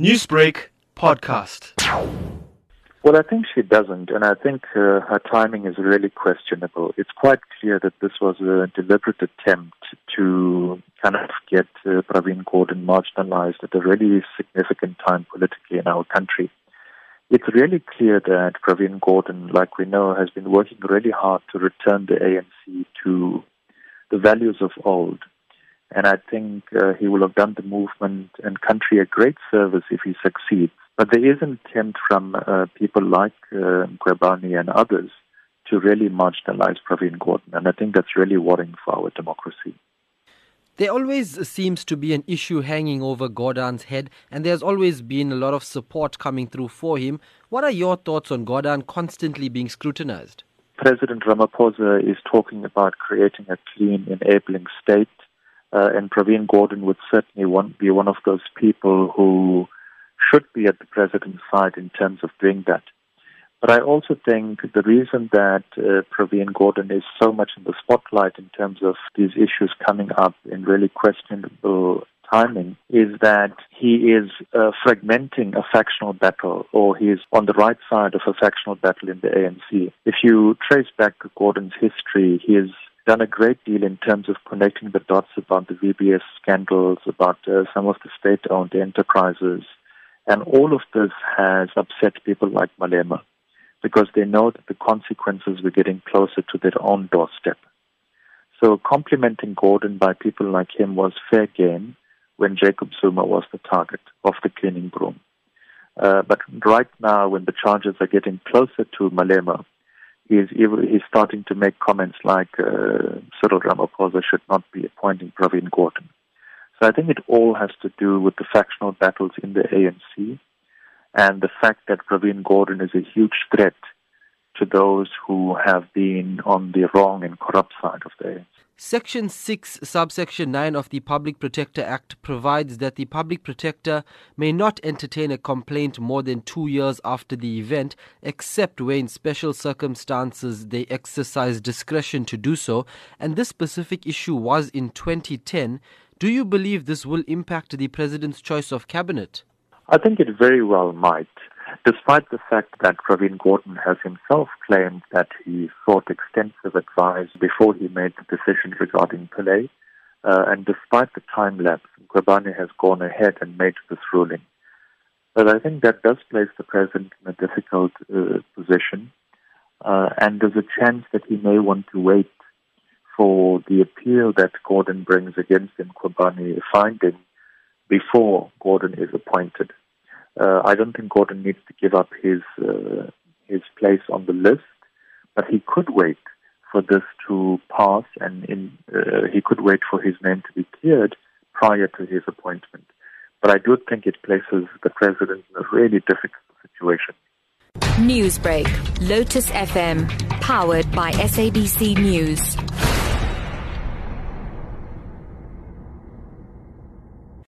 Newsbreak podcast. Well, I think she doesn't, and I think uh, her timing is really questionable. It's quite clear that this was a deliberate attempt to kind of get uh, Pravin Gordhan marginalized at a really significant time politically in our country. It's really clear that Pravin Gordhan, like we know, has been working really hard to return the ANC to the values of old. And I think uh, he will have done the movement and country a great service if he succeeds. But there is an attempt from uh, people like uh, and others to really marginalize Pravin Gordhan. And I think that's really worrying for our democracy. There always seems to be an issue hanging over Gordhan's head, and there's always been a lot of support coming through for him. What are your thoughts on Gordhan constantly being scrutinized? President Ramaphosa is talking about creating a clean, enabling state, uh, and Pravin Gordhan would certainly be one of those people who should be at the president's side in terms of doing that. But I also think the reason that uh, Pravin Gordhan is so much in the spotlight in terms of these issues coming up in really questionable timing is that he is uh, fragmenting a factional battle, or he is on the right side of a factional battle in the ANC. If you trace back Gordhan's history, he has done a great deal in terms of connecting the dots about the VBS scandals, about uh, some of the state-owned enterprises, and all of this has upset people like Malema because they know that the consequences were getting closer to their own doorstep. So complimenting Gordhan by people like him was fair game when Jacob Zuma was the target of the cleaning broom. Uh, but right now, when the charges are getting closer to Malema, he's, he's starting to make comments like uh, Cyril Ramaphosa should not be appointing Pravin Gordhan. So I think it all has to do with the factional battles in the ANC and the fact that Pravin Gordhan is a huge threat to those who have been on the wrong and corrupt side of the ANC. Section 6, subsection 9 of the Public Protector Act provides that the Public Protector may not entertain a complaint more than two years after the event, except where in special circumstances they exercise discretion to do so. And this specific issue was in 2010. Do you believe this will impact the President's choice of cabinet? I think it very well might, despite the fact that Pravin Gordhan has himself claimed that he sought extensive advice before he made the decision regarding Pillay. Uh, and despite the time lapse, Mkhwebane has gone ahead and made this ruling. But I think that does place the president in a difficult uh, position. Uh, and there's a chance that he may want to wait for the appeal that Gordhan brings against Mkhwebane finding before Gordhan is appointed. Uh, I don't think Gordhan needs to give up his uh, his place on the list, but he could wait for this to pass, and in, uh, he could wait for his name to be cleared prior to his appointment. But I do think it places the president in a really difficult situation. Newsbreak, Lotus FM, powered by SABC News.